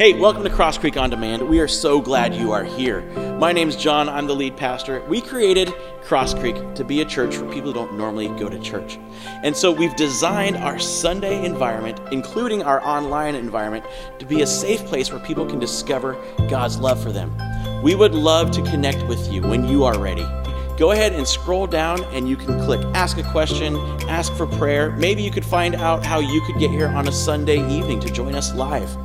Hey, welcome to Cross Creek On Demand. We are so glad you are here. My name's John, I'm the lead pastor. We created Cross Creek to be a church for people who don't normally go to church. And so we've designed our Sunday environment, including our online environment, to be a safe place where people can discover God's love for them. We would love to connect with you when you are ready. Go ahead and scroll down and you can click ask a question, ask for prayer. Maybe you could find out how you could get here on a Sunday evening to join us live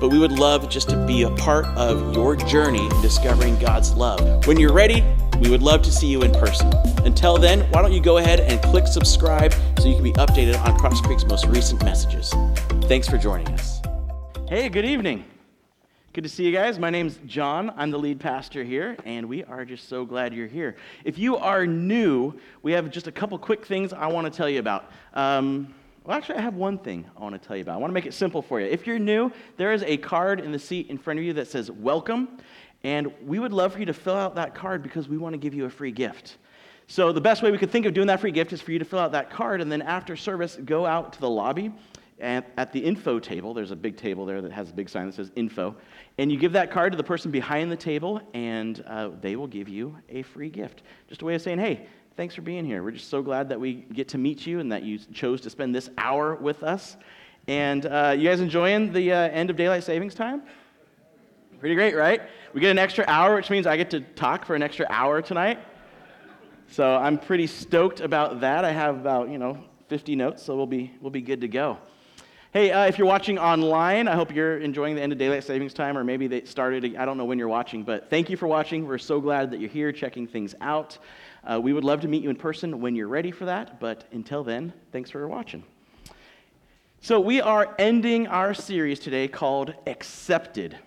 but we would love just to be a part of your journey in discovering God's love. When you're ready, we would love to see you in person. Until then, why don't you go ahead and click subscribe so you can be updated on Cross Creek's most recent messages. Thanks for joining us. Hey, good evening. Good to see you guys. My name's John. I'm the lead pastor here, and we are just so glad you're here. If you are new, we have just a couple quick things I want to tell you about. Um, well, actually, I have one thing I want to tell you about. I want to make it simple for you. If you're new, there is a card in the seat in front of you that says welcome, and we would love for you to fill out that card because we want to give you a free gift. So, the best way we could think of doing that free gift is for you to fill out that card, and then after service, go out to the lobby. And at the info table, there's a big table there that has a big sign that says info. And you give that card to the person behind the table, and uh, they will give you a free gift. Just a way of saying, hey, thanks for being here. We're just so glad that we get to meet you and that you chose to spend this hour with us. And uh, you guys enjoying the uh, end of daylight savings time? Pretty great, right? We get an extra hour, which means I get to talk for an extra hour tonight. So I'm pretty stoked about that. I have about, you know, 50 notes, so we'll be, we'll be good to go. Hey, uh, if you're watching online, I hope you're enjoying the end of daylight savings time, or maybe they started, I don't know when you're watching, but thank you for watching. We're so glad that you're here checking things out. Uh, we would love to meet you in person when you're ready for that, but until then, thanks for watching. So, we are ending our series today called Accepted.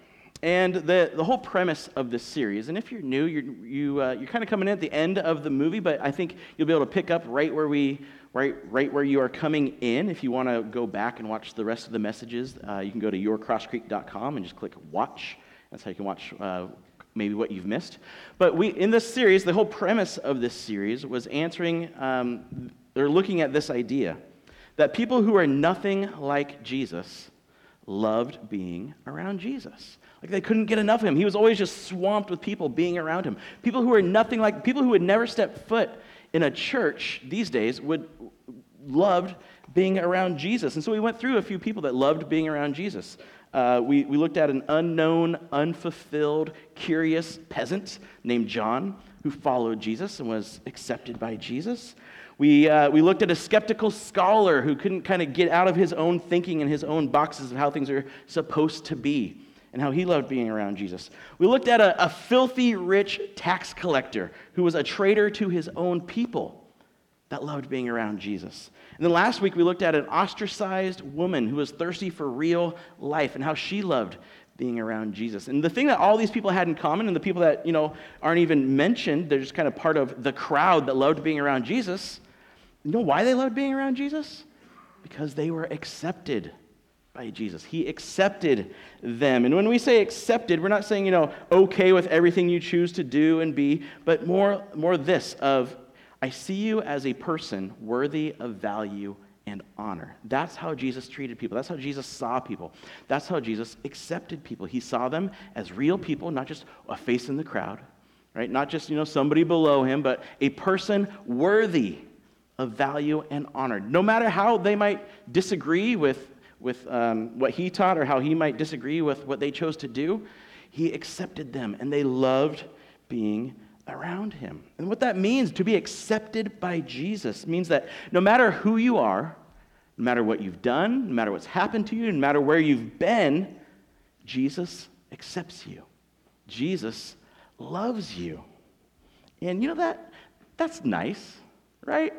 And the, the whole premise of this series, and if you're new, you're, you, uh, you're kind of coming in at the end of the movie, but I think you'll be able to pick up right where, we, right, right where you are coming in. If you want to go back and watch the rest of the messages, uh, you can go to yourcrosscreek.com and just click watch. That's how you can watch uh, maybe what you've missed. But we, in this series, the whole premise of this series was answering um, or looking at this idea that people who are nothing like Jesus loved being around Jesus. Like they couldn't get enough of him. He was always just swamped with people being around him. People who are nothing like, people who would never step foot in a church these days would loved being around Jesus. And so we went through a few people that loved being around Jesus. Uh, we, we looked at an unknown, unfulfilled, curious peasant named John who followed Jesus and was accepted by Jesus. We, uh, we looked at a skeptical scholar who couldn't kind of get out of his own thinking and his own boxes of how things are supposed to be and how he loved being around Jesus. We looked at a, a filthy rich tax collector who was a traitor to his own people that loved being around Jesus. And then last week we looked at an ostracized woman who was thirsty for real life and how she loved being around Jesus. And the thing that all these people had in common, and the people that, you know, aren't even mentioned, they're just kind of part of the crowd that loved being around Jesus. You know why they loved being around Jesus? Because they were accepted by Jesus. He accepted them. And when we say accepted, we're not saying, you know, okay with everything you choose to do and be, but more, more this of I see you as a person worthy of value and honor. That's how Jesus treated people. That's how Jesus saw people. That's how Jesus accepted people. He saw them as real people, not just a face in the crowd, right? Not just, you know, somebody below him, but a person worthy of value and honor. No matter how they might disagree with, with um, what he taught or how he might disagree with what they chose to do, he accepted them and they loved being around him. And what that means to be accepted by Jesus means that no matter who you are, no matter what you've done, no matter what's happened to you, no matter where you've been, Jesus accepts you. Jesus loves you. And you know that that's nice, right?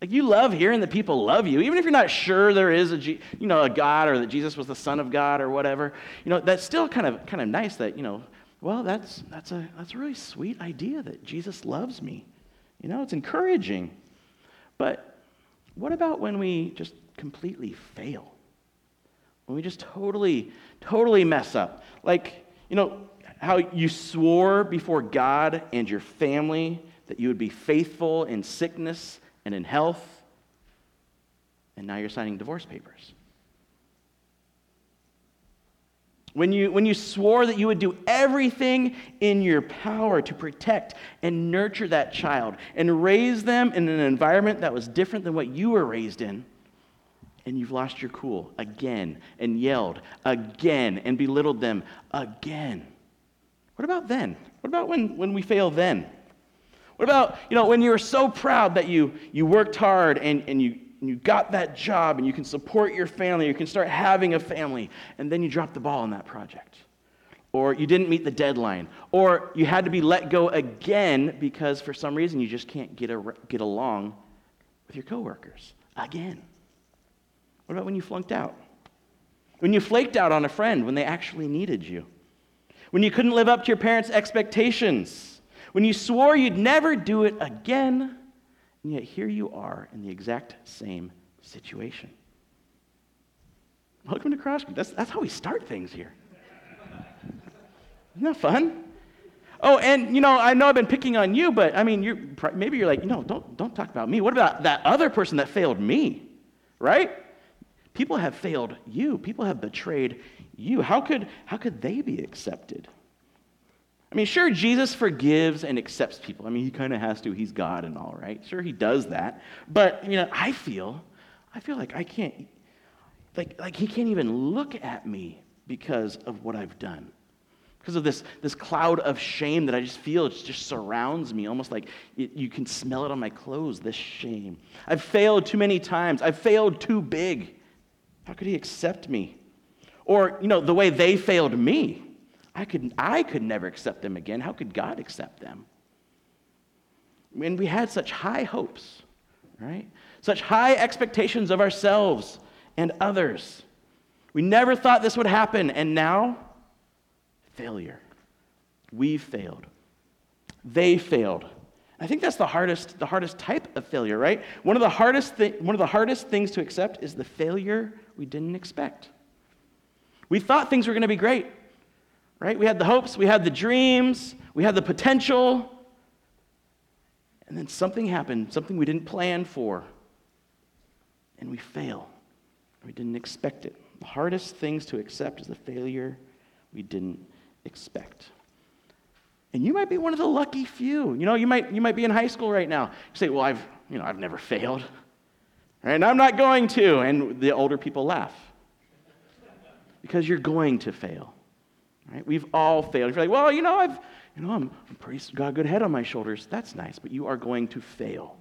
Like you love hearing that people love you, even if you're not sure there is a you know a God or that Jesus was the Son of God or whatever. You know that's still kind of kind of nice that you know well, that's, that's, a, that's a really sweet idea that Jesus loves me. You know, it's encouraging. But what about when we just completely fail? When we just totally, totally mess up? Like, you know, how you swore before God and your family that you would be faithful in sickness and in health, and now you're signing divorce papers. When you, when you swore that you would do everything in your power to protect and nurture that child and raise them in an environment that was different than what you were raised in, and you've lost your cool again and yelled again and belittled them again. What about then? What about when, when we fail then? What about, you know, when you were so proud that you, you worked hard and, and you, you got that job and you can support your family, you can start having a family, and then you drop the ball on that project? Or you didn't meet the deadline, or you had to be let go again because for some reason you just can't get, a, get along with your coworkers again. What about when you flunked out? When you flaked out on a friend when they actually needed you? When you couldn't live up to your parents' expectations? When you swore you'd never do it again? And yet here you are in the exact same situation. Welcome to Cross Creek. That's, that's how we start things here. Isn't that fun? Oh, and you know, I know I've been picking on you, but I mean, you're, maybe you're like, no, don't, don't talk about me. What about that other person that failed me? Right? People have failed you. People have betrayed you. How could, how could they be accepted? I mean, sure, Jesus forgives and accepts people. I mean, he kind of has to. He's God and all, right? Sure, he does that. But, you know, I feel, I feel like I can't, like, like he can't even look at me because of what I've done. Because of this, this cloud of shame that I just feel, it just surrounds me, almost like it, you can smell it on my clothes, this shame. I've failed too many times. I've failed too big. How could he accept me? Or, you know, the way they failed me. I could, I could never accept them again. How could God accept them? When we had such high hopes, right? Such high expectations of ourselves and others. We never thought this would happen, and now, failure. We failed. They failed. I think that's the hardest, the hardest type of failure, right? One of the hardest, thi- one of the hardest things to accept is the failure we didn't expect. We thought things were going to be great right? We had the hopes, we had the dreams, we had the potential. And then something happened, something we didn't plan for. And we fail. We didn't expect it. The hardest things to accept is the failure we didn't expect. And you might be one of the lucky few. You know, you might, you might be in high school right now. You say, well, I've, you know, I've never failed. And I'm not going to. And the older people laugh. Because you're going to fail. Right? We've all failed. If you're like, well, you know, I've, you know, I'm, I'm pretty, got a good head on my shoulders. That's nice, but you are going to fail.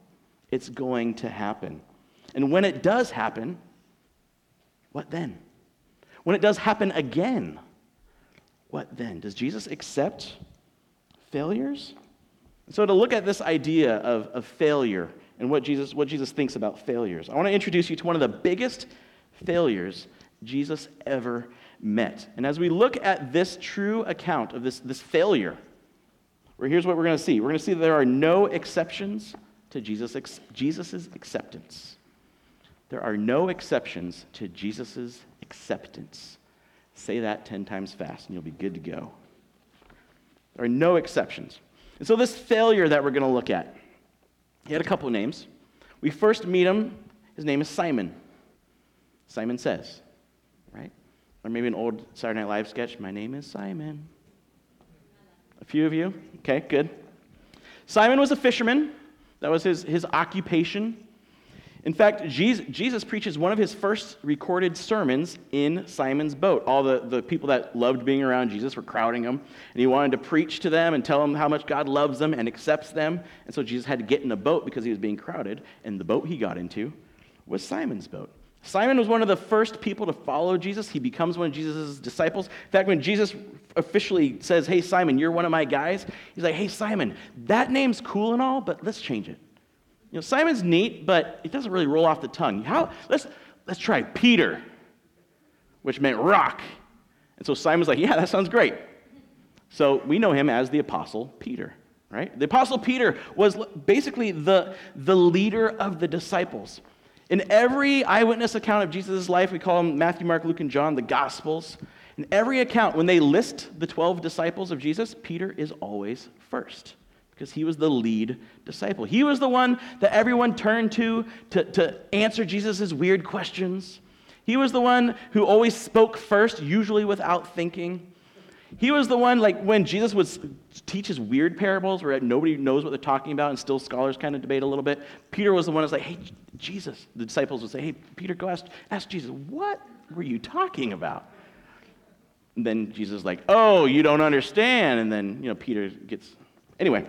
It's going to happen. And when it does happen, what then? When it does happen again, what then? Does Jesus accept failures? So, to look at this idea of, of failure and what Jesus, what Jesus thinks about failures, I want to introduce you to one of the biggest failures Jesus ever met. And as we look at this true account of this, this failure, here's what we're going to see. We're going to see that there are no exceptions to Jesus' Jesus's acceptance. There are no exceptions to Jesus' acceptance. Say that 10 times fast, and you'll be good to go. There are no exceptions. And so, this failure that we're going to look at, he had a couple names. We first meet him, his name is Simon. Simon says? Or maybe an old Saturday Night Live sketch. My name is Simon. A few of you? Okay, good. Simon was a fisherman. That was his, his occupation. In fact, Jesus, Jesus, preaches one of his first recorded sermons in Simon's boat. All the, the people that loved being around Jesus were crowding him, and he wanted to preach to them and tell them how much God loves them and accepts them. And so Jesus had to get in a boat because he was being crowded, and the boat he got into was Simon's boat. Simon was one of the first people to follow Jesus. He becomes one of Jesus' disciples. In fact, when Jesus officially says, Hey, Simon, you're one of my guys, he's like, Hey, Simon, that name's cool and all, but let's change it. You know, Simon's neat, but it doesn't really roll off the tongue. How, let's, let's try Peter, which meant rock. And so Simon's like, Yeah, that sounds great. So we know him as the Apostle Peter, right? The Apostle Peter was basically the, the leader of the disciples. In every eyewitness account of Jesus' life, we call them Matthew, Mark, Luke, and John, the Gospels. In every account, when they list the 12 disciples of Jesus, Peter is always first because he was the lead disciple. He was the one that everyone turned to to, to answer Jesus' weird questions. He was the one who always spoke first, usually without thinking. He was the one, like, when Jesus would teach his weird parables where nobody knows what they're talking about and still scholars kind of debate a little bit. Peter was the one who's like, hey, Jesus. The disciples would say, hey, Peter, go ask, ask Jesus, what were you talking about? And then Jesus is like, oh, you don't understand. And then, you know, Peter gets. Anyway,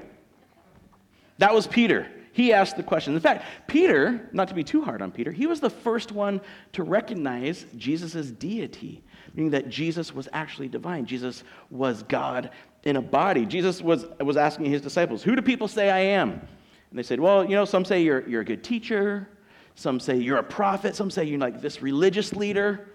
that was Peter. He asked the question. In fact, Peter, not to be too hard on Peter, he was the first one to recognize Jesus' deity, meaning that Jesus was actually divine. Jesus was God in a body. Jesus was, was asking his disciples, Who do people say I am? And they said, Well, you know, some say you're, you're a good teacher, some say you're a prophet, some say you're like this religious leader.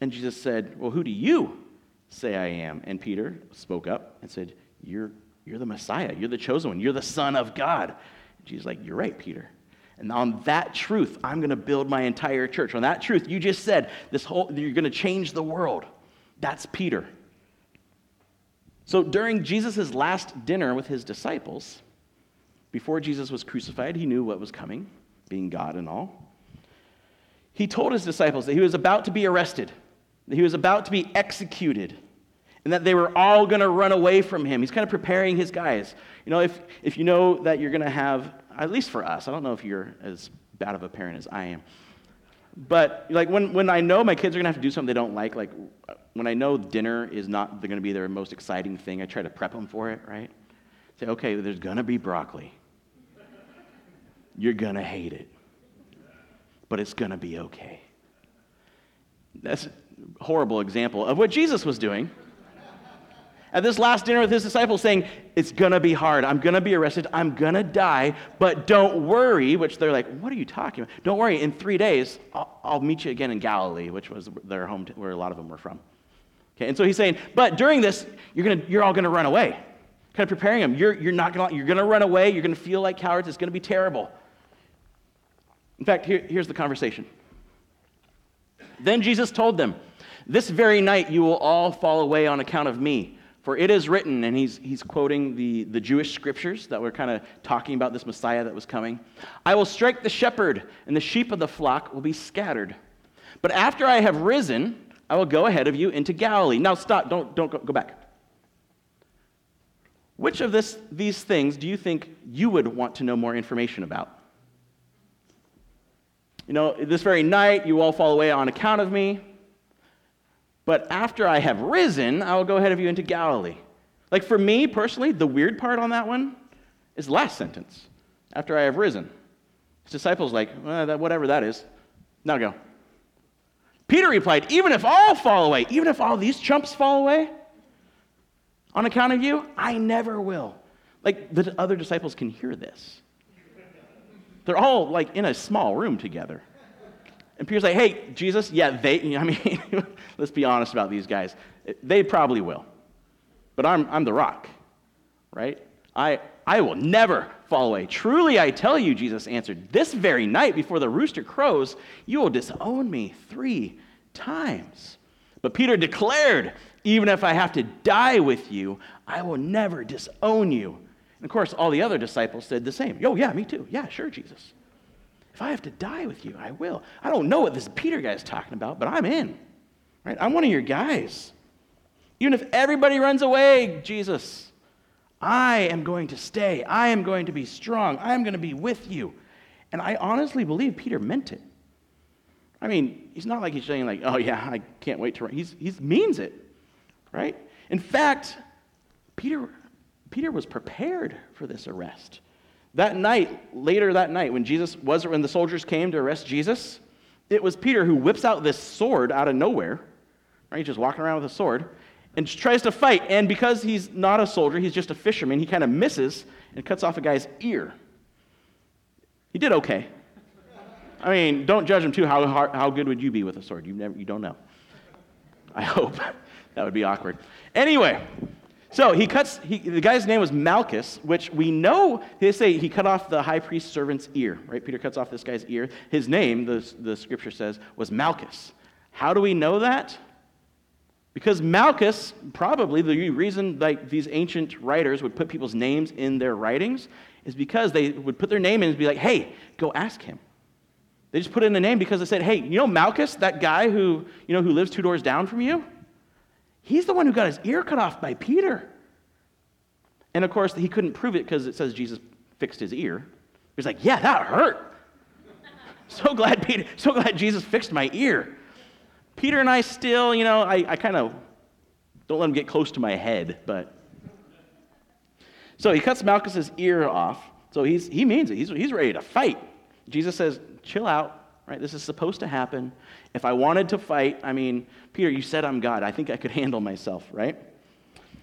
And Jesus said, Well, who do you say I am? And Peter spoke up and said, You're, you're the Messiah. You're the chosen one. You're the Son of God. Jesus like, You're right, Peter. And on that truth, I'm going to build my entire church. On that truth, you just said this whole you're going to change the world. That's Peter. So during Jesus' last dinner with his disciples, before Jesus was crucified, he knew what was coming, being God and all. He told his disciples that he was about to be arrested, that he was about to be executed, and that they were all going to run away from him. He's kind of preparing his guys. You know, if, if you know that you're going to have, at least for us, I don't know if you're as bad of a parent as I am, but like when, when I know my kids are to have to do something they don't like, like when I know dinner is not to be their most exciting thing, I try to prep them for it, right? Say, okay, there's to be broccoli. You're to hate it, but it's to be okay. That's a horrible example of what Jesus was doing at this last dinner with his disciples saying, It's going to be hard. I'm going to be arrested. I'm going to die. But don't worry, which they're like, What are you talking about? Don't worry. In three days, I'll, I'll meet you again in Galilee, which was their home, where a lot of them were from. Okay, and so he's saying, But during this, you're, gonna, you're all going to run away. Kind of preparing them. You're, you're not going to, you're going to run away. You're going to feel like cowards. It's going to be terrible. In fact, here, here's the conversation. Then Jesus told them, This very night you will all fall away on account of me. For it is written, and he's, he's quoting the, the Jewish scriptures that were kind of talking about this Messiah that was coming I will strike the shepherd, and the sheep of the flock will be scattered. But after I have risen, I will go ahead of you into Galilee. Now, stop, don't, don't go, go back. Which of this, these things do you think you would want to know more information about? You know, this very night you all fall away on account of me. But after I have risen, I will go ahead of you into Galilee. Like for me personally, the weird part on that one is last sentence. After I have risen. His disciples like, well, that, whatever that is. Now go. Peter replied, even if all fall away, even if all these chumps fall away on account of you, I never will. Like the other disciples can hear this. They're all like in a small room together. And Peter's like, hey, Jesus, yeah, they, I mean, let's be honest about these guys. They probably will. But I'm, I'm the rock, right? I, I will never fall away. Truly, I tell you, Jesus answered, this very night before the rooster crows, you will disown me three times. But Peter declared, even if I have to die with you, I will never disown you. And of course, all the other disciples said the same. Oh, yeah, me too. Yeah, sure, Jesus. If I have to die with you, I will. I don't know what this Peter guy is talking about, but I'm in. Right? I'm one of your guys. Even if everybody runs away, Jesus, I am going to stay. I am going to be strong. I am going to be with you. And I honestly believe Peter meant it. I mean, he's not like he's saying like, "Oh yeah, I can't wait to." He's he means it, right? In fact, Peter Peter was prepared for this arrest. That night, later that night, when Jesus was when the soldiers came to arrest Jesus, it was Peter who whips out this sword out of nowhere. Right? He's just walking around with a sword and tries to fight. And because he's not a soldier, he's just a fisherman, he kind of misses and cuts off a guy's ear. He did okay. I mean, don't judge him too. How, how good would you be with a sword? You, never, you don't know. I hope. that would be awkward. Anyway, so he cuts, he, the guy's name was Malchus, which we know, they say he cut off the high priest's servant's ear, right? Peter cuts off this guy's ear. His name, the, the scripture says, was Malchus. How do we know that? Because Malchus, probably the reason like these ancient writers would put people's names in their writings is because they would put their name in and be like, hey, go ask him. They just put in a name because they said, hey, you know Malchus, that guy who, you know, who lives two doors down from you? He's the one who got his ear cut off by Peter. And of course, he couldn't prove it because it says Jesus fixed his ear. He's like, yeah, that hurt. so glad Peter, so glad Jesus fixed my ear. Peter and I still, you know, I, I kind of don't let him get close to my head, but. So he cuts Malchus's ear off. So he's, he means it. He's, he's ready to fight. Jesus says, chill out, right? This is supposed to happen. If I wanted to fight, I mean, Peter, you said I'm God. I think I could handle myself, right?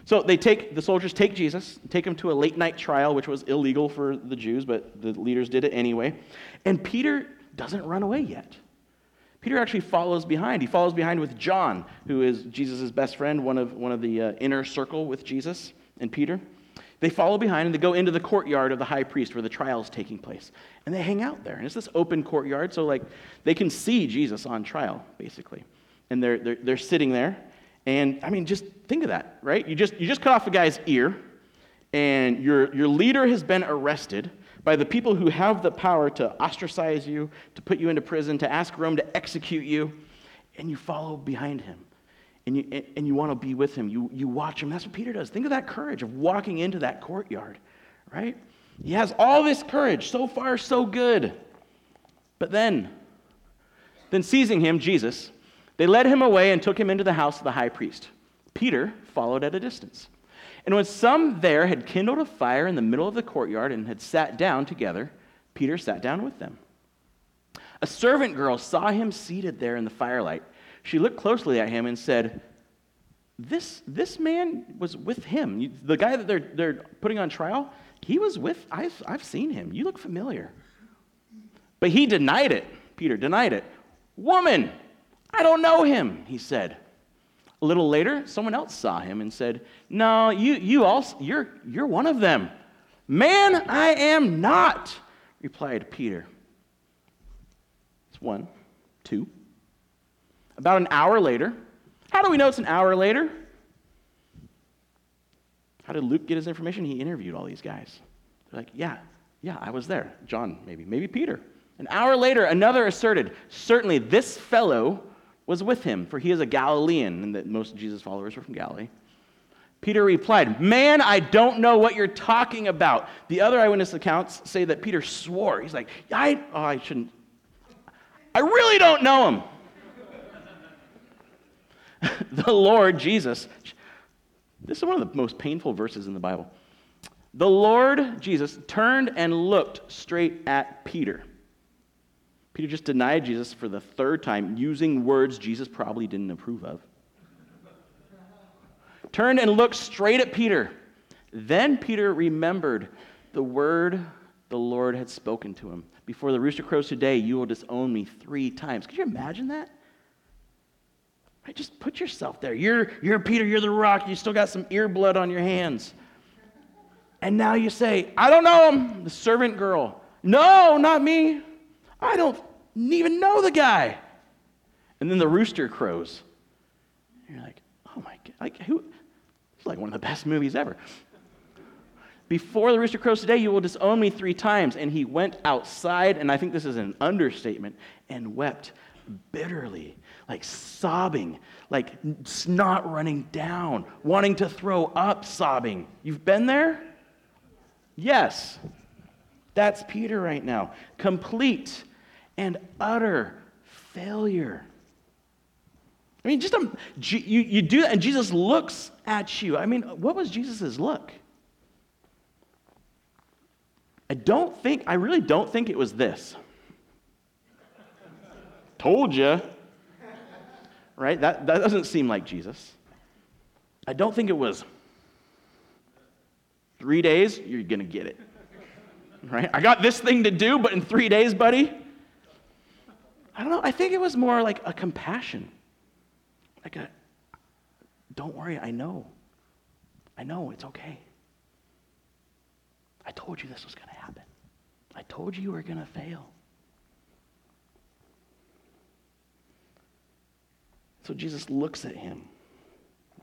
So they take the soldiers take Jesus, take him to a late night trial, which was illegal for the Jews, but the leaders did it anyway. And Peter doesn't run away yet. Peter actually follows behind. He follows behind with John, who is Jesus' best friend, one of, one of the uh, inner circle with Jesus and Peter. They follow behind and they go into the courtyard of the high priest where the trial is taking place. And they hang out there. And it's this open courtyard, so like they can see Jesus on trial, basically. And they're, they're, they're sitting there. And I mean, just think of that, right? You just, you just cut off a guy's ear, and your, your leader has been arrested by the people who have the power to ostracize you, to put you into prison, to ask Rome to execute you, and you follow behind him and you, and you want to be with him. You, you watch him. That's what Peter does. Think of that courage of walking into that courtyard, right? He has all this courage. So far, so good. But then, then seizing him, Jesus, they led him away and took him into the house of the high priest. Peter followed at a distance. And when some there had kindled a fire in the middle of the courtyard and had sat down together, Peter sat down with them. A servant girl saw him seated there in the firelight she looked closely at him and said, This, this man was with him. The guy that they're, they're putting on trial, he was with, I've, I've seen him. You look familiar. But he denied it. Peter denied it. Woman, I don't know him, he said. A little later, someone else saw him and said, No, you, you also, you're, you're one of them. Man, I am not, replied Peter. It's one, two, about an hour later, how do we know it's an hour later? How did Luke get his information? He interviewed all these guys. They're like, yeah, yeah, I was there. John, maybe, maybe Peter. An hour later, another asserted, certainly this fellow was with him, for he is a Galilean, and that most of Jesus' followers were from Galilee. Peter replied, Man, I don't know what you're talking about. The other eyewitness accounts say that Peter swore. He's like, I, oh, I shouldn't. I really don't know him. the Lord Jesus, this is one of the most painful verses in the Bible. The Lord Jesus turned and looked straight at Peter. Peter just denied Jesus for the third time, using words Jesus probably didn't approve of. Turned and looked straight at Peter. Then Peter remembered the word the Lord had spoken to him. Before the rooster crows today, you will disown me three times. Could you imagine that? Right? Just put yourself there. You're, you're Peter, you're the rock, you still got some ear blood on your hands. And now you say, I don't know him, the servant girl. No, not me. I don't even know the guy. And then the rooster crows. You're like, oh my God, like who? It's like one of the best movies ever. Before the rooster crows today, you will disown me three times. And he went outside, and I think this is an understatement, and wept bitterly like sobbing, like snot running down, wanting to throw up, sobbing. You've been there? Yes. That's Peter right now. Complete and utter failure. I mean, just um, you, you do that, and Jesus looks at you. I mean, what was Jesus' look? I don't think, I really don't think it was this. Told you right? That, that doesn't seem like Jesus. I don't think it was three days, you're going to get it. Right? I got this thing to do, but in three days, buddy. I don't know. I think it was more like a compassion. Like a, don't worry, I know. I know, it's okay. I told you this was going to happen. I told you you were going to fail. So Jesus looks at him.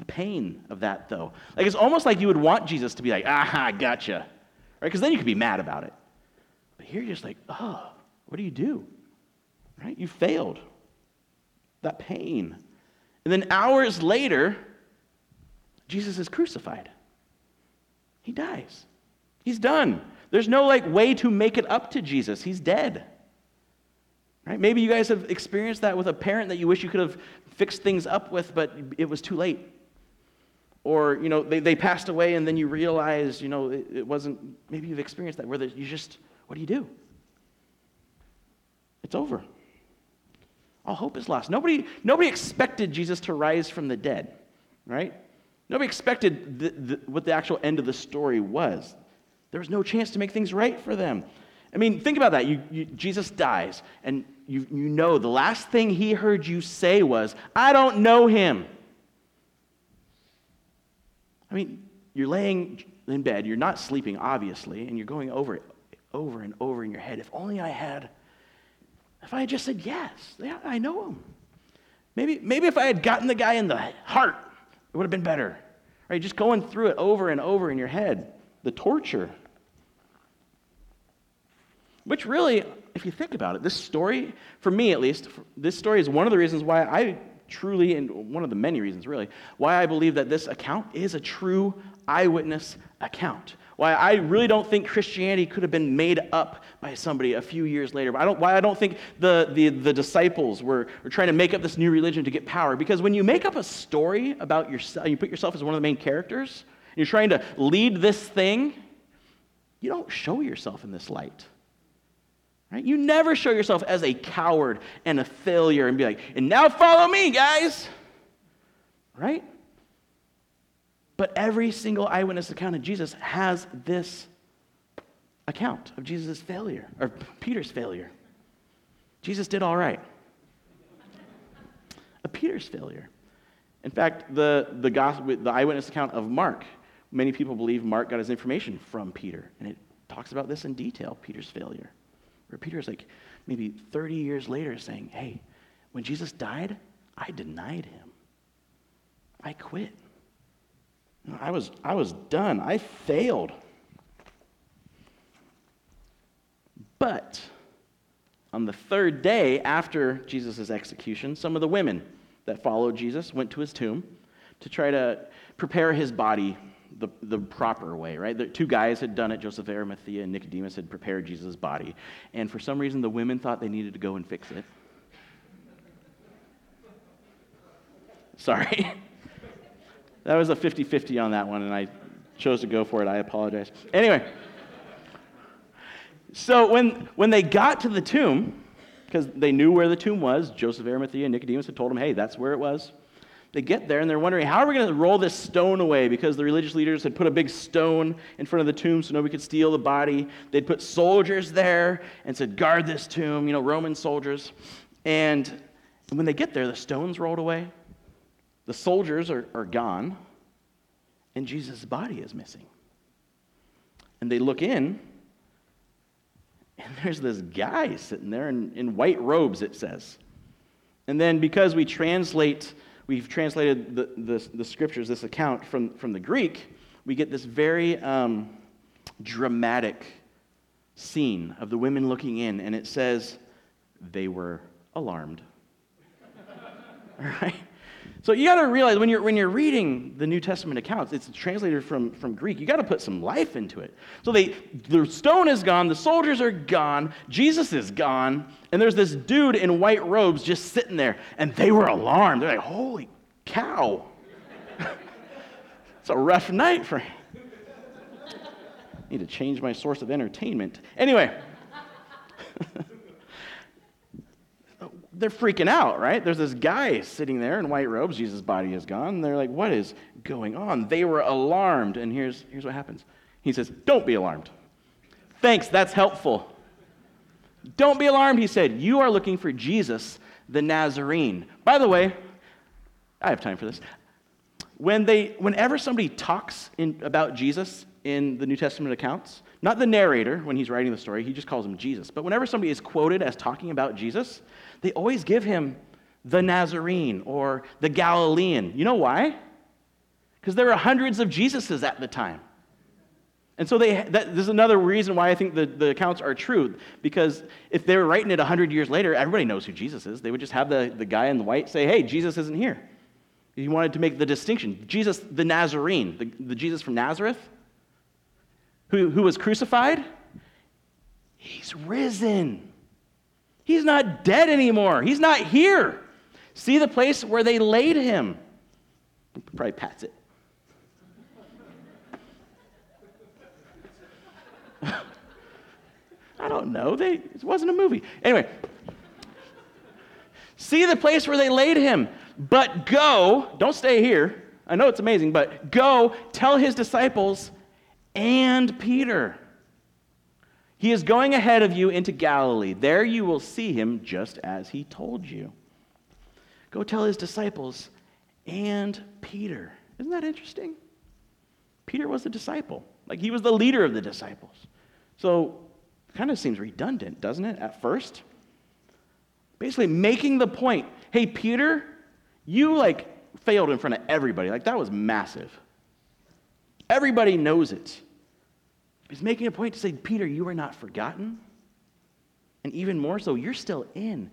The pain of that, though. Like, it's almost like you would want Jesus to be like, aha, gotcha. Right? Because then you could be mad about it. But here you're just like, oh, what do you do? Right? You failed. That pain. And then hours later, Jesus is crucified. He dies. He's done. There's no like way to make it up to Jesus. He's dead. Right? Maybe you guys have experienced that with a parent that you wish you could have fixed things up with, but it was too late. Or, you know, they, they passed away and then you realize, you know, it, it wasn't, maybe you've experienced that where you just, what do you do? It's over. All hope is lost. Nobody, nobody expected Jesus to rise from the dead, right? Nobody expected the, the, what the actual end of the story was. There was no chance to make things right for them. I mean, think about that. You, you, Jesus dies, and you, you know the last thing he heard you say was, I don't know him. I mean, you're laying in bed, you're not sleeping, obviously, and you're going over it over and over in your head. If only I had, if I had just said yes, yeah, I know him. Maybe, maybe if I had gotten the guy in the heart, it would have been better. Right? Just going through it over and over in your head, the torture. Which really, if you think about it, this story, for me at least, this story is one of the reasons why I truly, and one of the many reasons really, why I believe that this account is a true eyewitness account. Why I really don't think Christianity could have been made up by somebody a few years later. I don't, why I don't think the, the, the disciples were, were trying to make up this new religion to get power. Because when you make up a story about yourself, you put yourself as one of the main characters, you're trying to lead this thing, you don't show yourself in this light. Right? You never show yourself as a coward and a failure and be like, and now follow me, guys. Right? But every single eyewitness account of Jesus has this account of Jesus' failure, or Peter's failure. Jesus did all right. A Peter's failure. In fact, the, the, gospel, the eyewitness account of Mark, many people believe Mark got his information from Peter. And it talks about this in detail Peter's failure. Where Peter's like maybe 30 years later saying, Hey, when Jesus died, I denied him. I quit. I was, I was done. I failed. But on the third day after Jesus' execution, some of the women that followed Jesus went to his tomb to try to prepare his body the, the proper way, right? The two guys had done it. Joseph Arimathea and Nicodemus had prepared Jesus' body. And for some reason, the women thought they needed to go and fix it. Sorry. That was a 50 50 on that one, and I chose to go for it. I apologize. Anyway, so when, when they got to the tomb, because they knew where the tomb was, Joseph Arimathea and Nicodemus had told them, hey, that's where it was. They get there and they're wondering, how are we going to roll this stone away? Because the religious leaders had put a big stone in front of the tomb so nobody could steal the body. They'd put soldiers there and said, guard this tomb, you know, Roman soldiers. And when they get there, the stone's rolled away, the soldiers are, are gone, and Jesus' body is missing. And they look in, and there's this guy sitting there in, in white robes, it says. And then because we translate, we've translated the, the, the scriptures, this account from, from the Greek, we get this very um, dramatic scene of the women looking in, and it says, they were alarmed. All right? So you got to realize when you're, when you're reading the New Testament accounts, it's translated from, from Greek. You got to put some life into it. So they, the stone is gone, the soldiers are gone, Jesus is gone, and there's this dude in white robes just sitting there, and they were alarmed. They're like, holy cow. it's a rough night for him. I Need to change my source of entertainment. Anyway. they're freaking out, right? There's this guy sitting there in white robes. Jesus' body is gone. They're like, what is going on? They were alarmed. And here's, here's what happens He says, Don't be alarmed. Thanks, that's helpful. Don't be alarmed, he said. You are looking for Jesus, the Nazarene. By the way, I have time for this. When they, whenever somebody talks in, about Jesus in the New Testament accounts, not the narrator when he's writing the story, he just calls him Jesus, but whenever somebody is quoted as talking about Jesus, they always give him the Nazarene or the Galilean. You know why? Because there were hundreds of Jesuses at the time. And so they, that, this is another reason why I think the, the accounts are true. Because if they were writing it 100 years later, everybody knows who Jesus is. They would just have the, the guy in the white say, hey, Jesus isn't here. He wanted to make the distinction. Jesus, the Nazarene, the, the Jesus from Nazareth, who, who was crucified, he's risen. He's not dead anymore. He's not here. See the place where they laid him. Probably pats it. I don't know. They, it wasn't a movie. Anyway, see the place where they laid him. But go, don't stay here. I know it's amazing, but go tell his disciples and Peter. He is going ahead of you into Galilee. There you will see him just as he told you. Go tell his disciples and Peter. Isn't that interesting? Peter was a disciple. Like he was the leader of the disciples. So kind of seems redundant, doesn't it, at first? Basically, making the point hey, Peter, you like failed in front of everybody. Like that was massive. Everybody knows it. He's making a point to say, Peter, you are not forgotten. And even more so, you're still in.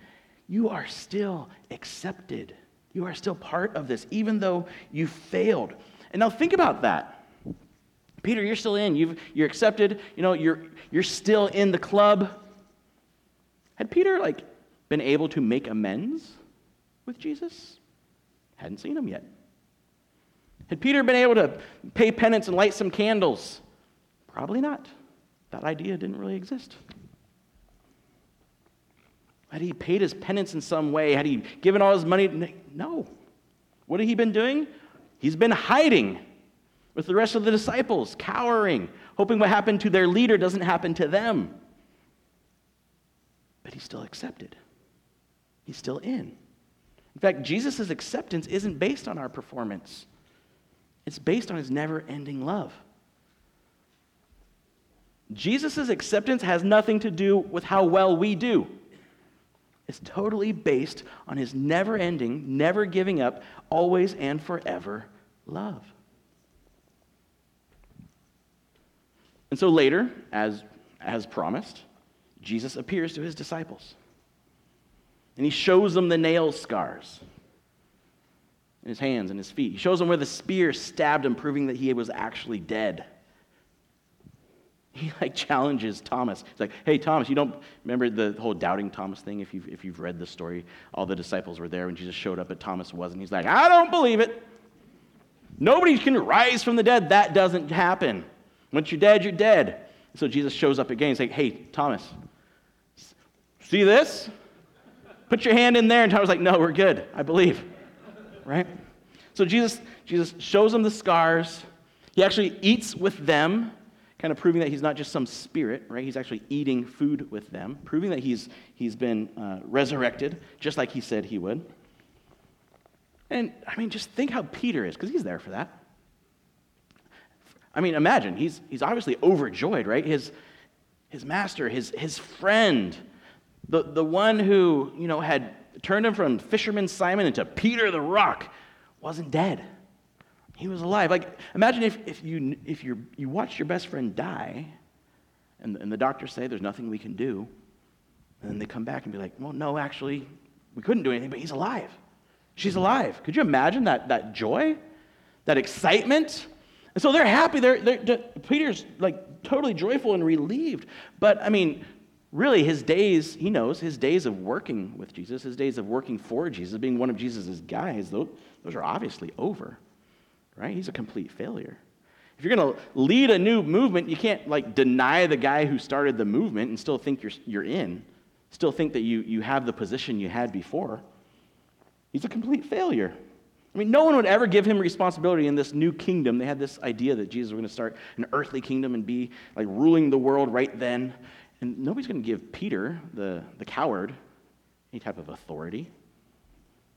You are still accepted. You are still part of this, even though you failed. And now think about that. Peter, you're still in. You've, you're accepted. You know, you're, you're still in the club. Had Peter, like, been able to make amends with Jesus? Hadn't seen him yet. Had Peter been able to pay penance and light some candles? Probably not. That idea didn't really exist. Had he paid his penance in some way? Had he given all his money? No. What had he been doing? He's been hiding with the rest of the disciples, cowering, hoping what happened to their leader doesn't happen to them. But he's still accepted, he's still in. In fact, Jesus' acceptance isn't based on our performance, it's based on his never ending love. Jesus' acceptance has nothing to do with how well we do. It's totally based on his never ending, never giving up, always and forever love. And so later, as, as promised, Jesus appears to his disciples. And he shows them the nail scars in his hands and his feet. He shows them where the spear stabbed him, proving that he was actually dead. He like challenges Thomas. He's like, "Hey Thomas, you don't remember the whole doubting Thomas thing? If you've if you've read the story, all the disciples were there when Jesus showed up, but Thomas wasn't. He's like, I don't believe it. Nobody can rise from the dead. That doesn't happen. Once you're dead, you're dead. So Jesus shows up again. He's like, Hey Thomas, see this? Put your hand in there. And Thomas like, No, we're good. I believe. Right? So Jesus Jesus shows them the scars. He actually eats with them kind of proving that he's not just some spirit, right? He's actually eating food with them, proving that he's, he's been uh, resurrected, just like he said he would. And I mean, just think how Peter is, because he's there for that. I mean, imagine, he's, he's obviously overjoyed, right? His, his master, his, his friend, the, the one who, you know, had turned him from fisherman Simon into Peter the rock, wasn't dead. He was alive. Like, imagine if, if, you, if you you watched your best friend die, and, and the doctors say there's nothing we can do, and then they come back and be like, well, no, actually, we couldn't do anything, but he's alive. She's alive. Could you imagine that, that joy, that excitement? And so they're happy. They're, they're, Peter's like totally joyful and relieved. But I mean, really, his days, he knows, his days of working with Jesus, his days of working for Jesus, being one of Jesus' guys, those, those are obviously over right? He's a complete failure. If you're going to lead a new movement, you can't like deny the guy who started the movement and still think you're, you're in, still think that you, you have the position you had before. He's a complete failure. I mean, no one would ever give him responsibility in this new kingdom. They had this idea that Jesus was going to start an earthly kingdom and be like ruling the world right then. And nobody's going to give Peter, the, the coward, any type of authority.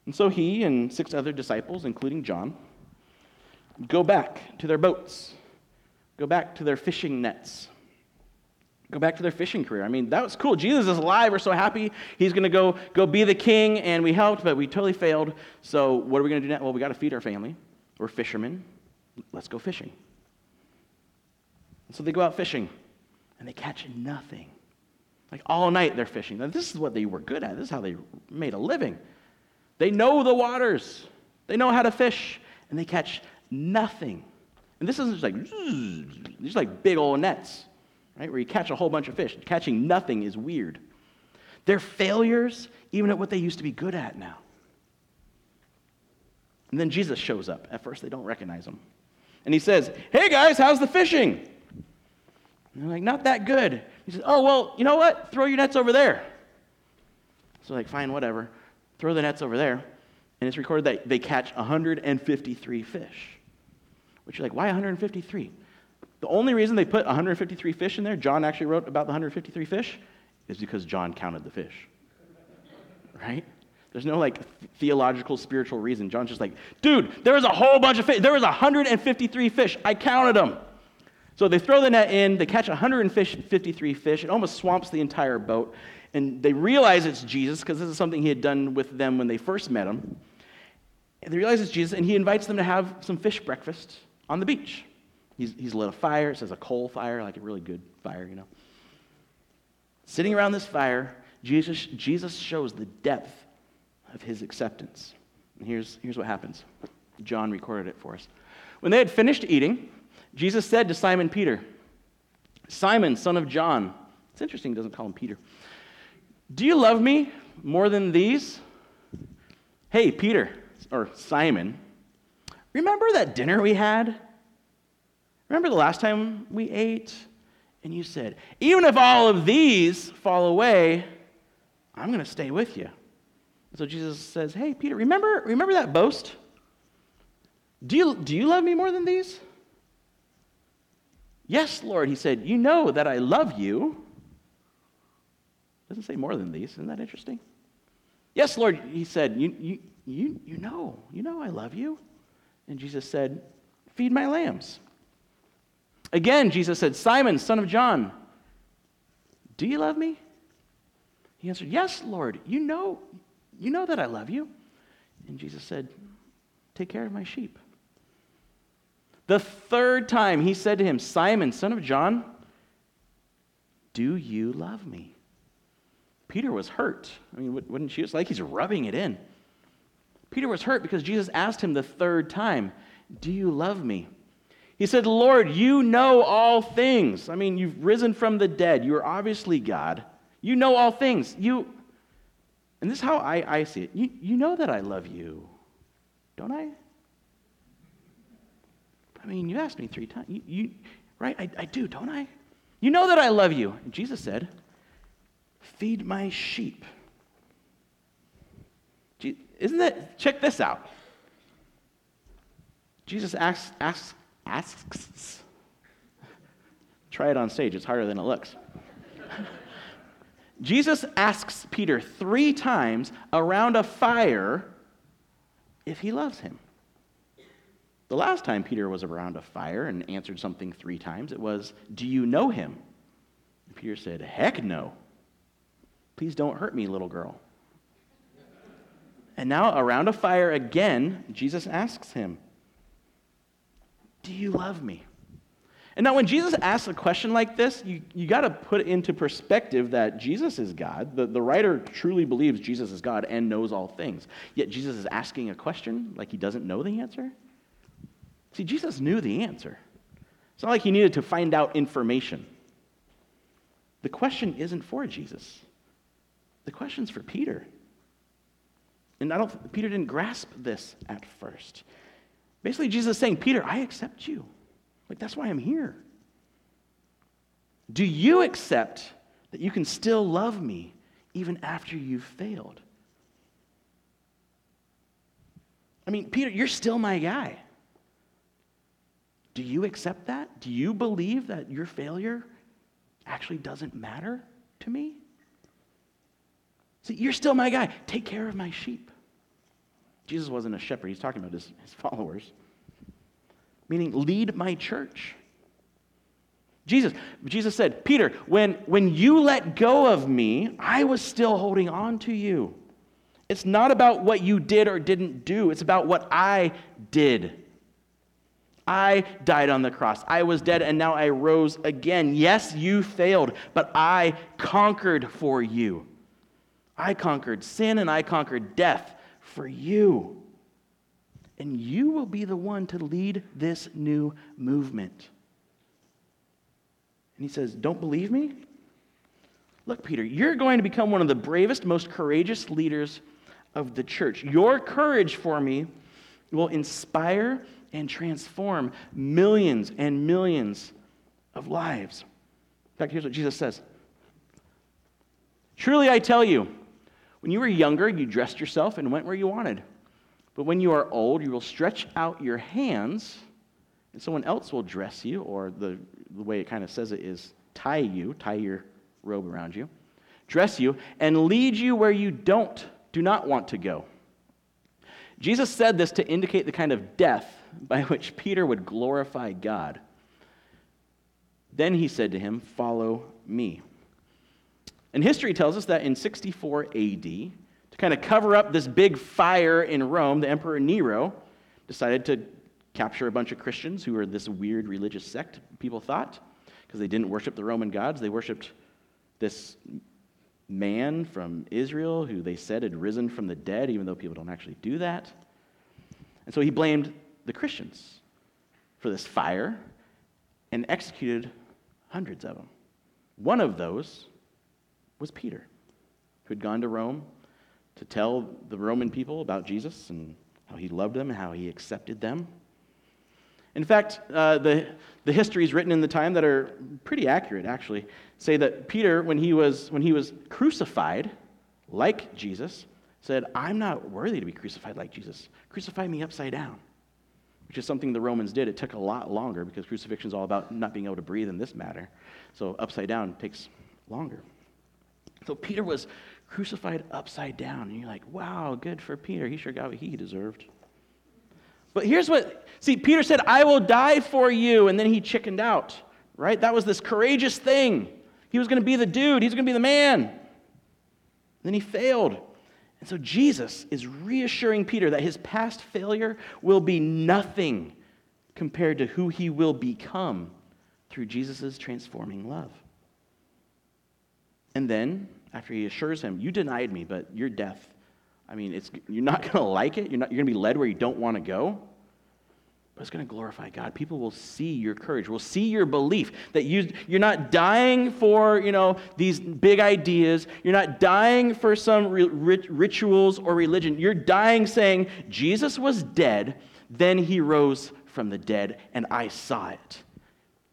And so he and six other disciples, including John, go back to their boats, go back to their fishing nets, go back to their fishing career. I mean, that was cool. Jesus is alive. We're so happy. He's going to go, go be the king, and we helped, but we totally failed. So, what are we going to do now? Well, we got to feed our family. We're fishermen. Let's go fishing. So they go out fishing and they catch nothing. Like all night they're fishing. Now, this is what they were good at. This is how they made a living. They know the waters, they know how to fish, and they catch nothing. And this isn't just like, just like big old nets, right? Where you catch a whole bunch of fish. Catching nothing is weird. They're failures even at what they used to be good at now. And then Jesus shows up. At first, they don't recognize him. And he says, Hey guys, how's the fishing? And they're like, Not that good. He says, Oh, well, you know what? Throw your nets over there. So, like, fine, whatever. Throw the nets over there. And it's recorded that they catch 153 fish. Which you're like, why 153? The only reason they put 153 fish in there, John actually wrote about the 153 fish, is because John counted the fish. Right? There's no like theological, spiritual reason. John's just like, dude, there was a whole bunch of fish. There was 153 fish. I counted them. So they throw the net in, they catch 153 fish. It almost swamps the entire boat. And they realize it's Jesus because this is something he had done with them when they first met him. And they realize it's Jesus, and he invites them to have some fish breakfast on the beach. He's, he's lit a fire. It says a coal fire, like a really good fire, you know. Sitting around this fire, Jesus, Jesus shows the depth of his acceptance. And here's, here's what happens John recorded it for us. When they had finished eating, Jesus said to Simon Peter, Simon, son of John, it's interesting he doesn't call him Peter. Do you love me more than these? Hey, Peter, or Simon, remember that dinner we had? Remember the last time we ate? And you said, Even if all of these fall away, I'm going to stay with you. So Jesus says, Hey, Peter, remember, remember that boast? Do you, do you love me more than these? Yes, Lord, he said, You know that I love you. Doesn't say more than these. Isn't that interesting? Yes, Lord, he said, You, you, you, you know, you know I love you. And Jesus said, Feed my lambs. Again, Jesus said, Simon, son of John, do you love me? He answered, Yes, Lord, you know, you know that I love you. And Jesus said, Take care of my sheep. The third time he said to him, Simon, son of John, do you love me? Peter was hurt. I mean, wouldn't you? It's like he's rubbing it in. Peter was hurt because Jesus asked him the third time, Do you love me? He said, Lord, you know all things. I mean, you've risen from the dead. You are obviously God. You know all things. You, and this is how I, I see it. You, you know that I love you, don't I? I mean, you asked me three times. You, you, right? I, I do, don't I? You know that I love you. And Jesus said, Feed my sheep. Isn't that, check this out. Jesus asks, asks, asks, try it on stage, it's harder than it looks. Jesus asks Peter three times around a fire if he loves him. The last time Peter was around a fire and answered something three times, it was, Do you know him? And Peter said, Heck no. Please don't hurt me, little girl. And now, around a fire again, Jesus asks him, Do you love me? And now, when Jesus asks a question like this, you, you got to put into perspective that Jesus is God. The, the writer truly believes Jesus is God and knows all things. Yet, Jesus is asking a question like he doesn't know the answer. See, Jesus knew the answer. It's not like he needed to find out information. The question isn't for Jesus, the question's for Peter. And I don't, Peter didn't grasp this at first. Basically, Jesus is saying, Peter, I accept you. Like, that's why I'm here. Do you accept that you can still love me even after you've failed? I mean, Peter, you're still my guy. Do you accept that? Do you believe that your failure actually doesn't matter to me? You're still my guy. Take care of my sheep. Jesus wasn't a shepherd, he's talking about his, his followers. Meaning, lead my church. Jesus, Jesus said, Peter, when, when you let go of me, I was still holding on to you. It's not about what you did or didn't do, it's about what I did. I died on the cross. I was dead and now I rose again. Yes, you failed, but I conquered for you. I conquered sin and I conquered death for you. And you will be the one to lead this new movement. And he says, Don't believe me? Look, Peter, you're going to become one of the bravest, most courageous leaders of the church. Your courage for me will inspire and transform millions and millions of lives. In fact, here's what Jesus says Truly, I tell you, when you were younger, you dressed yourself and went where you wanted. But when you are old, you will stretch out your hands, and someone else will dress you, or the, the way it kind of says it is tie you, tie your robe around you, dress you, and lead you where you don't, do not want to go. Jesus said this to indicate the kind of death by which Peter would glorify God. Then he said to him, Follow me. And history tells us that in 64 AD, to kind of cover up this big fire in Rome, the Emperor Nero decided to capture a bunch of Christians who were this weird religious sect, people thought, because they didn't worship the Roman gods. They worshiped this man from Israel who they said had risen from the dead, even though people don't actually do that. And so he blamed the Christians for this fire and executed hundreds of them. One of those was Peter, who had gone to Rome to tell the Roman people about Jesus and how he loved them and how he accepted them. In fact, uh, the, the histories written in the time that are pretty accurate, actually, say that Peter, when he was, when he was crucified, like Jesus, said, I'm not worthy to be crucified like Jesus. Crucify me upside down, which is something the Romans did. It took a lot longer because crucifixion is all about not being able to breathe in this matter. So upside down takes longer. So Peter was crucified upside down. And you're like, wow, good for Peter. He sure got what he deserved. But here's what see, Peter said, I will die for you. And then he chickened out, right? That was this courageous thing. He was going to be the dude, he's going to be the man. And then he failed. And so Jesus is reassuring Peter that his past failure will be nothing compared to who he will become through Jesus' transforming love. And then, after he assures him, You denied me, but your death I mean, it's, you're not going to like it. You're, not, you're going to be led where you don't want to go. But it's going to glorify God. People will see your courage, will see your belief that you, you're not dying for, you know, these big ideas. You're not dying for some rit- rituals or religion. You're dying saying, Jesus was dead, then he rose from the dead, and I saw it.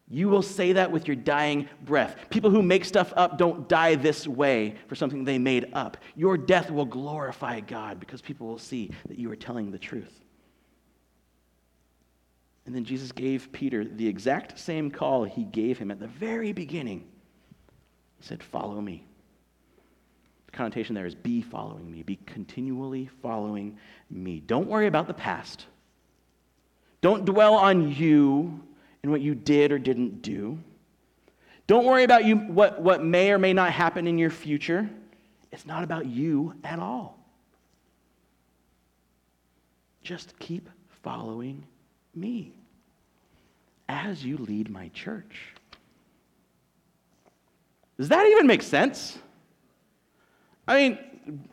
You will say that with your dying breath. People who make stuff up don't die this way for something they made up. Your death will glorify God because people will see that you are telling the truth. And then Jesus gave Peter the exact same call he gave him at the very beginning. He said, Follow me. The connotation there is be following me, be continually following me. Don't worry about the past. Don't dwell on you and what you did or didn't do. Don't worry about you, what, what may or may not happen in your future. It's not about you at all. Just keep following me as you lead my church. Does that even make sense? I mean,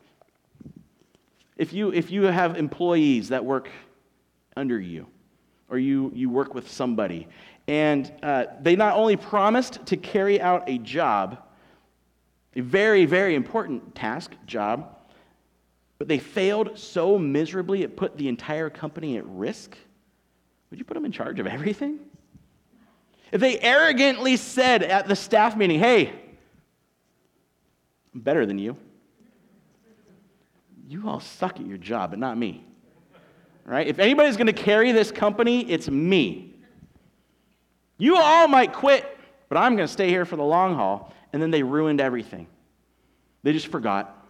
if you, if you have employees that work under you, or you, you work with somebody. And uh, they not only promised to carry out a job, a very, very important task, job, but they failed so miserably it put the entire company at risk. Would you put them in charge of everything? If they arrogantly said at the staff meeting, hey, I'm better than you, you all suck at your job, but not me right? If anybody's going to carry this company, it's me. You all might quit, but I'm going to stay here for the long haul. And then they ruined everything. They just forgot.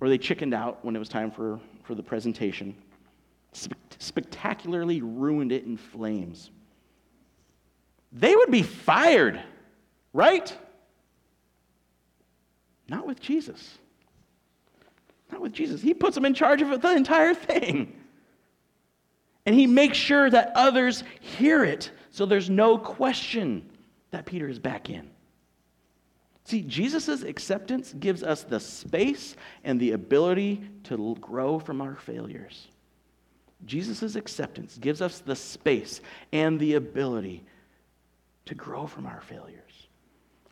Or they chickened out when it was time for, for the presentation. spectacularly ruined it in flames. They would be fired, right? Not with Jesus. Not with Jesus. He puts them in charge of the entire thing. And he makes sure that others hear it so there's no question that Peter is back in. See, Jesus' acceptance gives us the space and the ability to grow from our failures. Jesus' acceptance gives us the space and the ability to grow from our failures.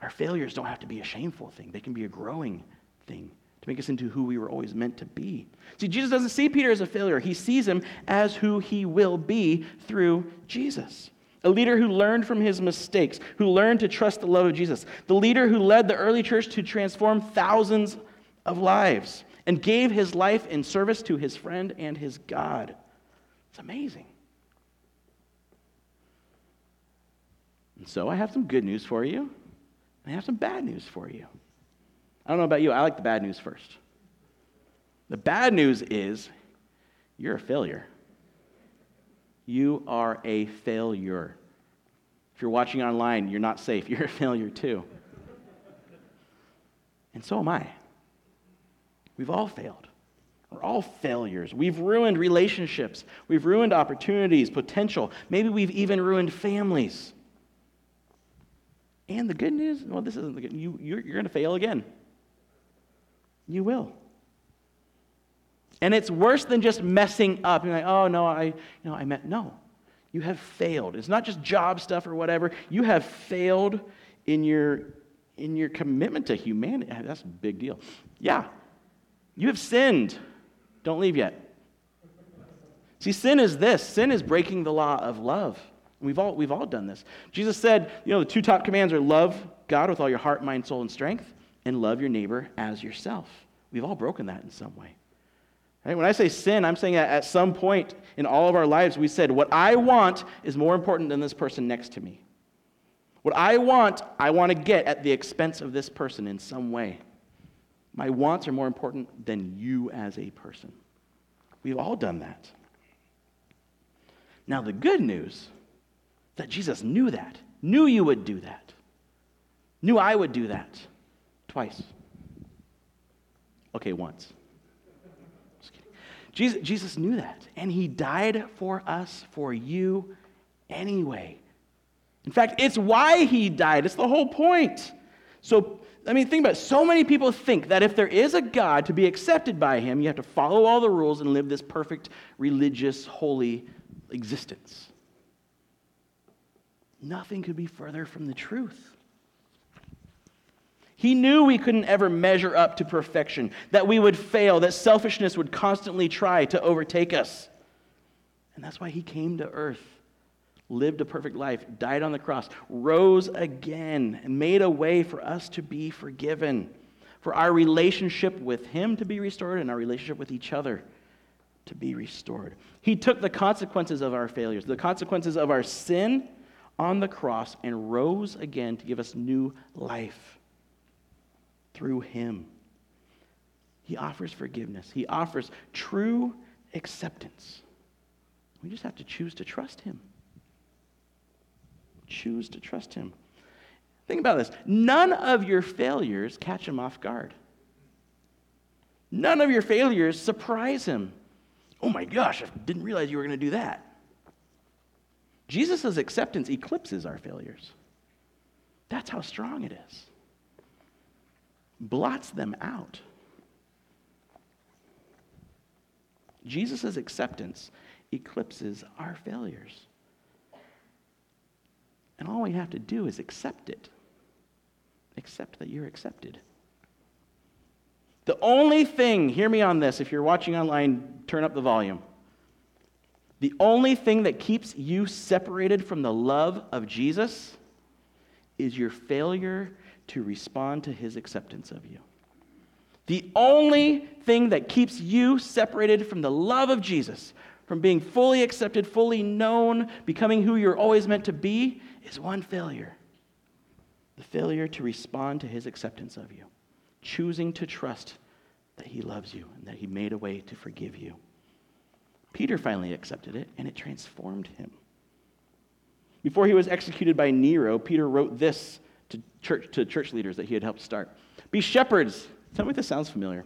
Our failures don't have to be a shameful thing, they can be a growing thing to make us into who we were always meant to be. See, Jesus doesn't see Peter as a failure, he sees him as who he will be through Jesus. A leader who learned from his mistakes, who learned to trust the love of Jesus. The leader who led the early church to transform thousands of lives and gave his life in service to his friend and his God. It's amazing. And so I have some good news for you. I have some bad news for you. I don't know about you, I like the bad news first. The bad news is you're a failure. You are a failure. If you're watching online, you're not safe. You're a failure too. And so am I. We've all failed. We're all failures. We've ruined relationships. We've ruined opportunities, potential. Maybe we've even ruined families. And the good news, well, this isn't the good you, you're, you're going to fail again. You will. And it's worse than just messing up. You're like, oh no, I, you know, I meant no. You have failed. It's not just job stuff or whatever. You have failed in your in your commitment to humanity. That's a big deal. Yeah. You have sinned. Don't leave yet. See, sin is this. Sin is breaking the law of love. We've all, we've all done this. Jesus said, you know, the two top commands are love God with all your heart, mind, soul, and strength, and love your neighbor as yourself. We've all broken that in some way. Right? When I say sin, I'm saying that at some point in all of our lives, we said, What I want is more important than this person next to me. What I want, I want to get at the expense of this person in some way. My wants are more important than you as a person. We've all done that. Now, the good news that Jesus knew that, knew you would do that, knew I would do that twice. Okay, once. Just kidding. Jesus, Jesus knew that, and he died for us, for you anyway. In fact, it's why he died. It's the whole point. So, I mean, think about it. So many people think that if there is a God to be accepted by him, you have to follow all the rules and live this perfect, religious, holy existence. Nothing could be further from the truth. He knew we couldn't ever measure up to perfection, that we would fail, that selfishness would constantly try to overtake us. And that's why he came to earth, lived a perfect life, died on the cross, rose again, and made a way for us to be forgiven, for our relationship with him to be restored, and our relationship with each other to be restored. He took the consequences of our failures, the consequences of our sin on the cross, and rose again to give us new life through him. He offers forgiveness, he offers true acceptance. We just have to choose to trust him. Choose to trust him. Think about this none of your failures catch him off guard. None of your failures surprise him. Oh my gosh, I didn't realize you were going to do that. Jesus' acceptance eclipses our failures. That's how strong it is blots them out. Jesus' acceptance eclipses our failures. And all we have to do is accept it. Accept that you're accepted. The only thing, hear me on this, if you're watching online, turn up the volume. The only thing that keeps you separated from the love of Jesus is your failure to respond to his acceptance of you. The only thing that keeps you separated from the love of Jesus, from being fully accepted, fully known, becoming who you're always meant to be, is one failure the failure to respond to his acceptance of you, choosing to trust that he loves you and that he made a way to forgive you. Peter finally accepted it, and it transformed him. Before he was executed by Nero, Peter wrote this to church, to church leaders that he had helped start. Be shepherds. Tell me if this sounds familiar.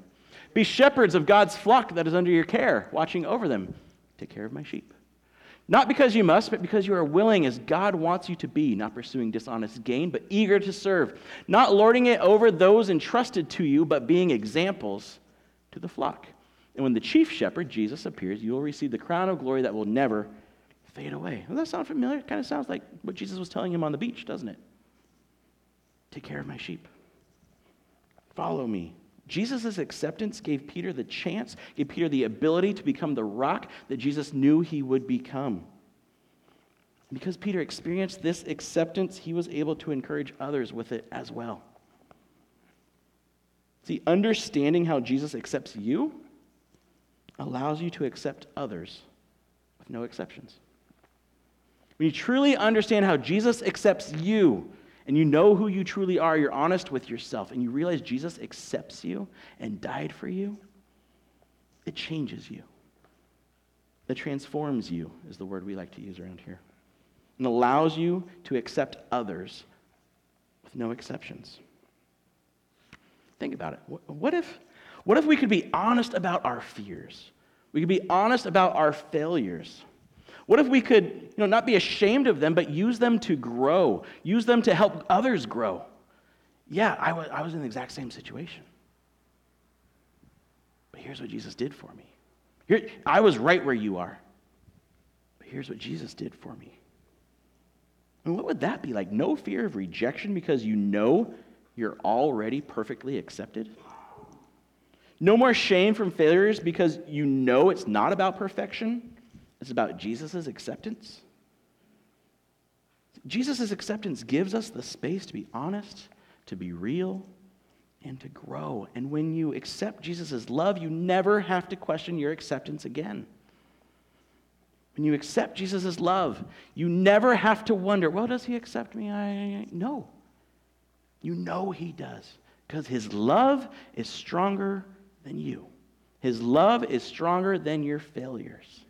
Be shepherds of God's flock that is under your care, watching over them. Take care of my sheep. Not because you must, but because you are willing as God wants you to be, not pursuing dishonest gain, but eager to serve, not lording it over those entrusted to you, but being examples to the flock. And when the chief shepherd, Jesus, appears, you will receive the crown of glory that will never fade away. Does that sound familiar? It kind of sounds like what Jesus was telling him on the beach, doesn't it? Take care of my sheep. Follow me. Jesus' acceptance gave Peter the chance, gave Peter the ability to become the rock that Jesus knew he would become. Because Peter experienced this acceptance, he was able to encourage others with it as well. See, understanding how Jesus accepts you allows you to accept others with no exceptions. When you truly understand how Jesus accepts you, and you know who you truly are, you're honest with yourself, and you realize Jesus accepts you and died for you, it changes you. It transforms you, is the word we like to use around here, and allows you to accept others with no exceptions. Think about it. What if, what if we could be honest about our fears? We could be honest about our failures. What if we could, you know, not be ashamed of them, but use them to grow, use them to help others grow? Yeah, I was, I was in the exact same situation. But here's what Jesus did for me. Here, I was right where you are. But here's what Jesus did for me. And what would that be like? No fear of rejection because you know you're already perfectly accepted? No more shame from failures because you know it's not about perfection? It's about Jesus' acceptance. Jesus' acceptance gives us the space to be honest, to be real, and to grow. And when you accept Jesus' love, you never have to question your acceptance again. When you accept Jesus' love, you never have to wonder, well, does he accept me? I no. You know he does because his love is stronger than you. His love is stronger than your failures.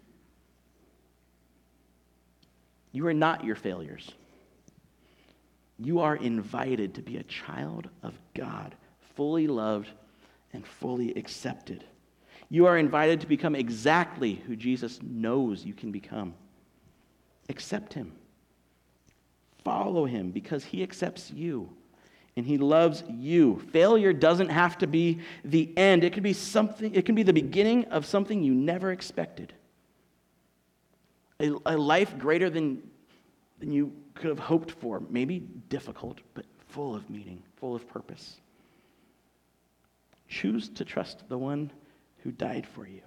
You are not your failures. You are invited to be a child of God, fully loved and fully accepted. You are invited to become exactly who Jesus knows you can become. Accept him. Follow him because he accepts you and he loves you. Failure doesn't have to be the end. It can be something it can be the beginning of something you never expected a, a life greater than, than you could have hoped for. Maybe difficult, but full of meaning, full of purpose. Choose to trust the one who died for you.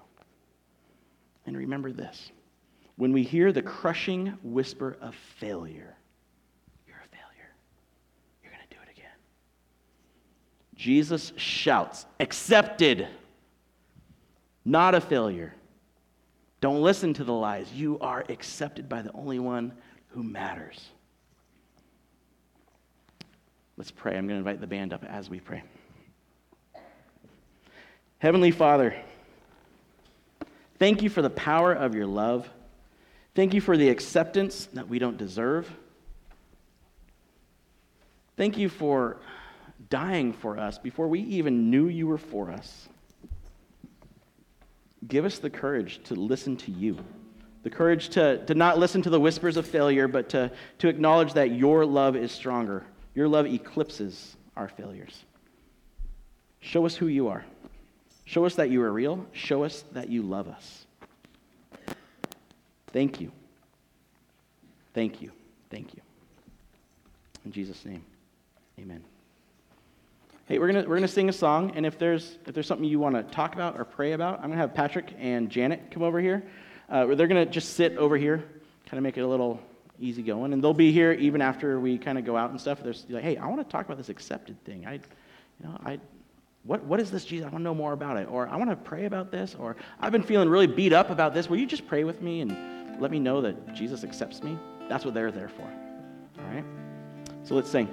And remember this when we hear the crushing whisper of failure, you're a failure. You're going to do it again. Jesus shouts, accepted, not a failure. Don't listen to the lies. You are accepted by the only one who matters. Let's pray. I'm going to invite the band up as we pray. Heavenly Father, thank you for the power of your love. Thank you for the acceptance that we don't deserve. Thank you for dying for us before we even knew you were for us. Give us the courage to listen to you, the courage to, to not listen to the whispers of failure, but to, to acknowledge that your love is stronger. Your love eclipses our failures. Show us who you are. Show us that you are real. Show us that you love us. Thank you. Thank you. Thank you. In Jesus' name, amen. Hey, we're gonna we're gonna sing a song, and if there's if there's something you want to talk about or pray about, I'm gonna have Patrick and Janet come over here. Uh, they're gonna just sit over here, kind of make it a little easy going, and they'll be here even after we kind of go out and stuff. They're like, hey, I want to talk about this accepted thing. I, you know, I, what what is this Jesus? I want to know more about it, or I want to pray about this, or I've been feeling really beat up about this. Will you just pray with me and let me know that Jesus accepts me? That's what they're there for. All right. So let's sing.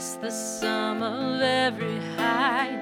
just the sum of every high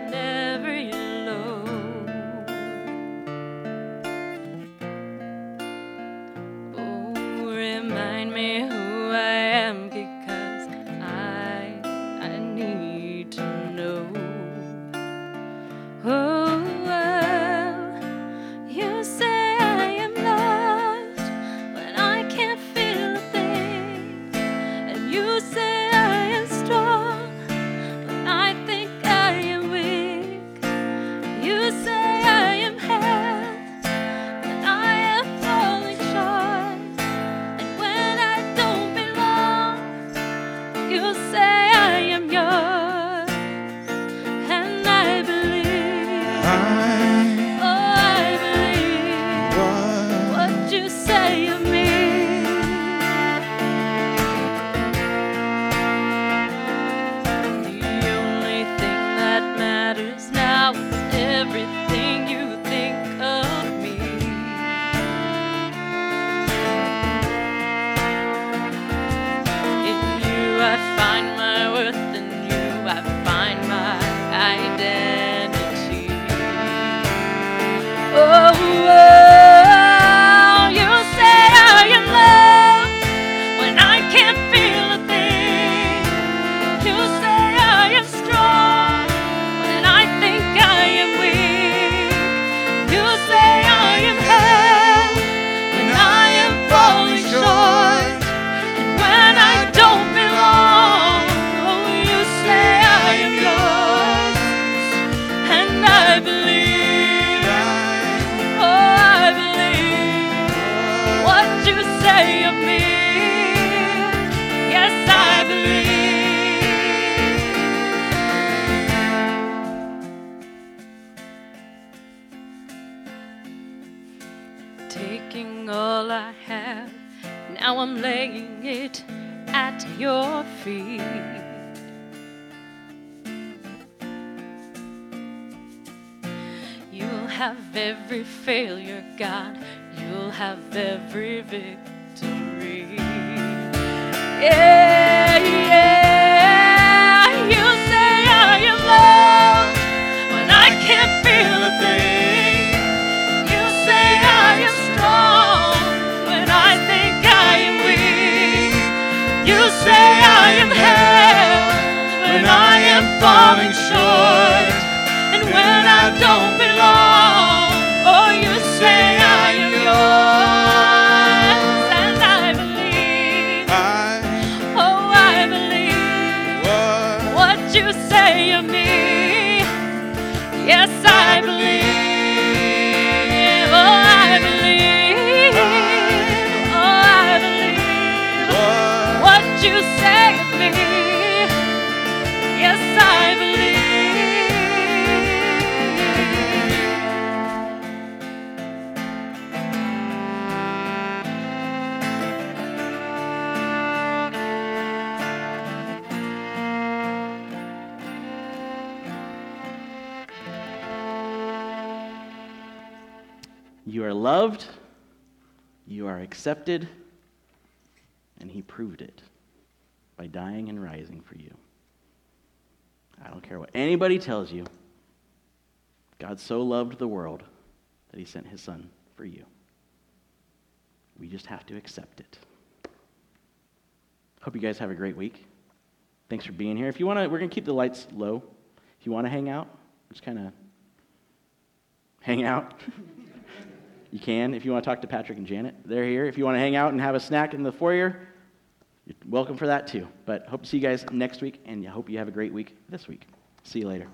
God. accepted, and he proved it by dying and rising for you. I don't care what anybody tells you. God so loved the world that he sent his son for you. We just have to accept it. Hope you guys have a great week. Thanks for being here. If you want to, we're going to keep the lights low. If you want to hang out, just kind of hang out. you can. If you want to talk to Patrick and Janet, they're here. If you want to hang out and have a snack in the foyer, you're welcome for that too. But hope to see you guys next week, and I hope you have a great week this week. See you later.